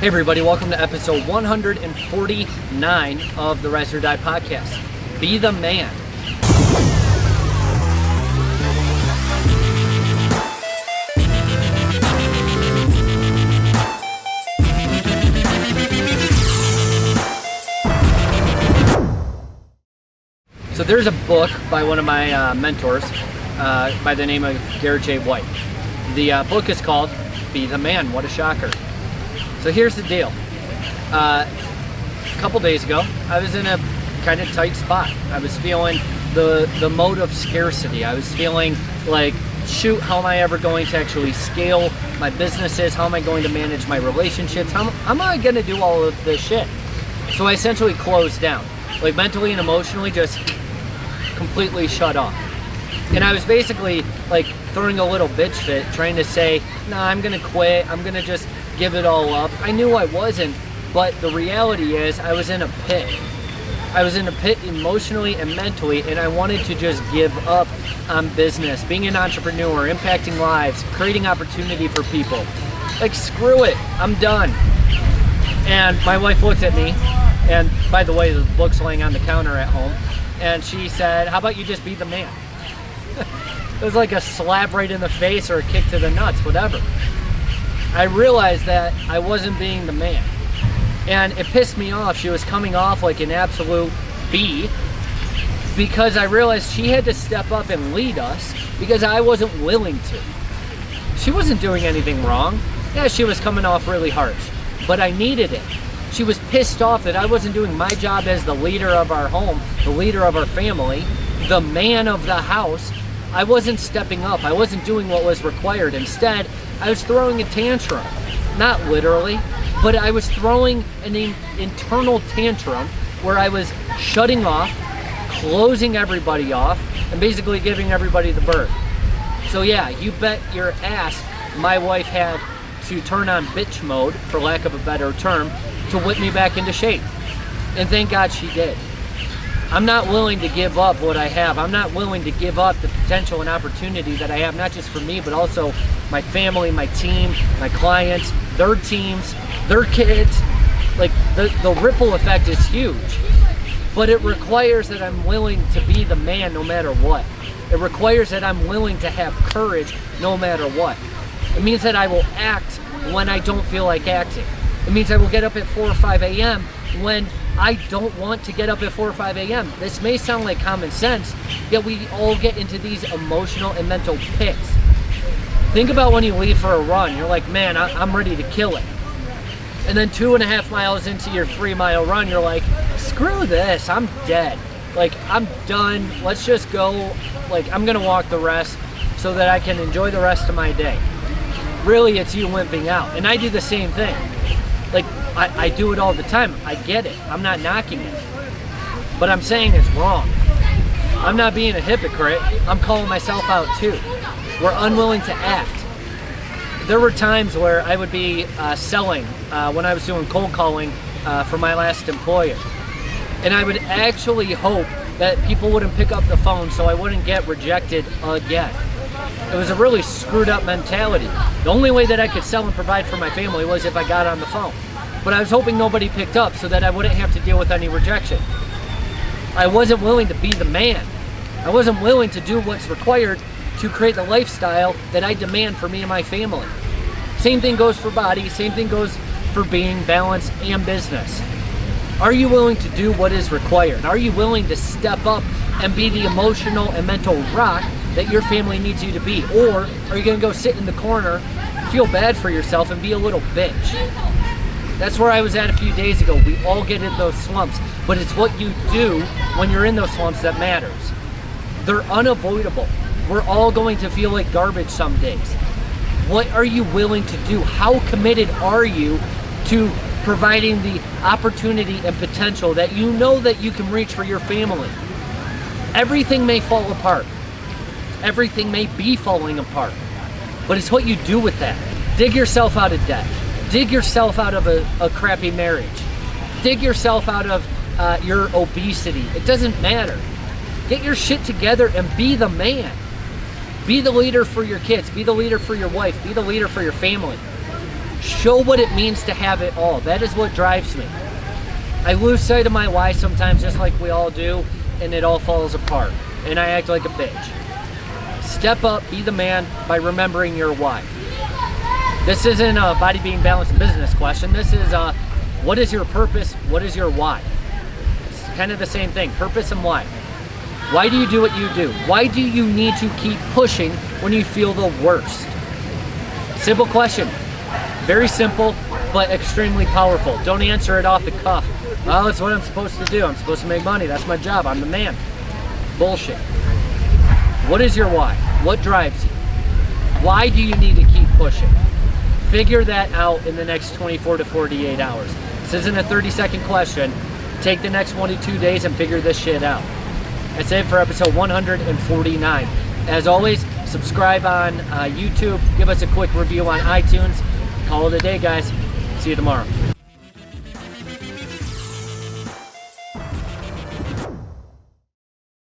Hey, everybody, welcome to episode 149 of the Rise or Die podcast. Be the man. So, there's a book by one of my uh, mentors uh, by the name of Garrett J. White. The uh, book is called Be the Man. What a shocker. So here's the deal. Uh, a couple days ago, I was in a kind of tight spot. I was feeling the the mode of scarcity. I was feeling like, shoot, how am I ever going to actually scale my businesses? How am I going to manage my relationships? How, how am I going to do all of this shit? So I essentially closed down, like mentally and emotionally, just completely shut off. And I was basically like throwing a little bitch fit, trying to say, nah, I'm gonna quit. I'm gonna just give it all up. I knew I wasn't, but the reality is I was in a pit. I was in a pit emotionally and mentally, and I wanted to just give up on business, being an entrepreneur, impacting lives, creating opportunity for people. Like, screw it, I'm done. And my wife looked at me, and by the way, the book's laying on the counter at home, and she said, How about you just be the man? it was like a slap right in the face or a kick to the nuts, whatever. I realized that I wasn't being the man. And it pissed me off. She was coming off like an absolute B because I realized she had to step up and lead us because I wasn't willing to. She wasn't doing anything wrong. Yeah, she was coming off really harsh, but I needed it. She was pissed off that I wasn't doing my job as the leader of our home, the leader of our family, the man of the house. I wasn't stepping up. I wasn't doing what was required. Instead, I was throwing a tantrum. Not literally, but I was throwing an in- internal tantrum where I was shutting off, closing everybody off, and basically giving everybody the bird. So, yeah, you bet your ass my wife had to turn on bitch mode, for lack of a better term, to whip me back into shape. And thank God she did. I'm not willing to give up what I have. I'm not willing to give up the potential and opportunity that I have, not just for me, but also my family, my team, my clients, their teams, their kids. Like the, the ripple effect is huge. But it requires that I'm willing to be the man no matter what. It requires that I'm willing to have courage no matter what. It means that I will act when I don't feel like acting. It means I will get up at 4 or 5 a.m. when I don't want to get up at 4 or 5 a.m. This may sound like common sense, yet we all get into these emotional and mental pits. Think about when you leave for a run. You're like, man, I'm ready to kill it. And then two and a half miles into your three mile run, you're like, screw this, I'm dead. Like, I'm done. Let's just go. Like, I'm going to walk the rest so that I can enjoy the rest of my day. Really, it's you limping out. And I do the same thing. Like, I, I do it all the time. I get it. I'm not knocking it. But I'm saying it's wrong. I'm not being a hypocrite. I'm calling myself out too. We're unwilling to act. There were times where I would be uh, selling uh, when I was doing cold calling uh, for my last employer. And I would actually hope that people wouldn't pick up the phone so I wouldn't get rejected again. It was a really screwed up mentality. The only way that I could sell and provide for my family was if I got on the phone. But I was hoping nobody picked up so that I wouldn't have to deal with any rejection. I wasn't willing to be the man. I wasn't willing to do what's required to create the lifestyle that I demand for me and my family. Same thing goes for body, same thing goes for being, balance, and business. Are you willing to do what is required? Are you willing to step up and be the emotional and mental rock that your family needs you to be? Or are you going to go sit in the corner, feel bad for yourself, and be a little bitch? That's where I was at a few days ago. We all get in those slumps, but it's what you do when you're in those slumps that matters. They're unavoidable. We're all going to feel like garbage some days. What are you willing to do? How committed are you to providing the opportunity and potential that you know that you can reach for your family? Everything may fall apart. Everything may be falling apart. But it's what you do with that. Dig yourself out of debt. Dig yourself out of a, a crappy marriage. Dig yourself out of uh, your obesity. It doesn't matter. Get your shit together and be the man. Be the leader for your kids. Be the leader for your wife. Be the leader for your family. Show what it means to have it all. That is what drives me. I lose sight of my why sometimes, just like we all do, and it all falls apart. And I act like a bitch. Step up, be the man by remembering your why. This isn't a body being balanced business question. This is a what is your purpose? What is your why? It's kind of the same thing purpose and why. Why do you do what you do? Why do you need to keep pushing when you feel the worst? Simple question. Very simple, but extremely powerful. Don't answer it off the cuff. Well, it's what I'm supposed to do. I'm supposed to make money. That's my job. I'm the man. Bullshit. What is your why? What drives you? Why do you need to keep pushing? Figure that out in the next 24 to 48 hours. This isn't a 30 second question. Take the next one to two days and figure this shit out. That's it for episode 149. As always, subscribe on uh, YouTube, give us a quick review on iTunes. Call it a day, guys. See you tomorrow.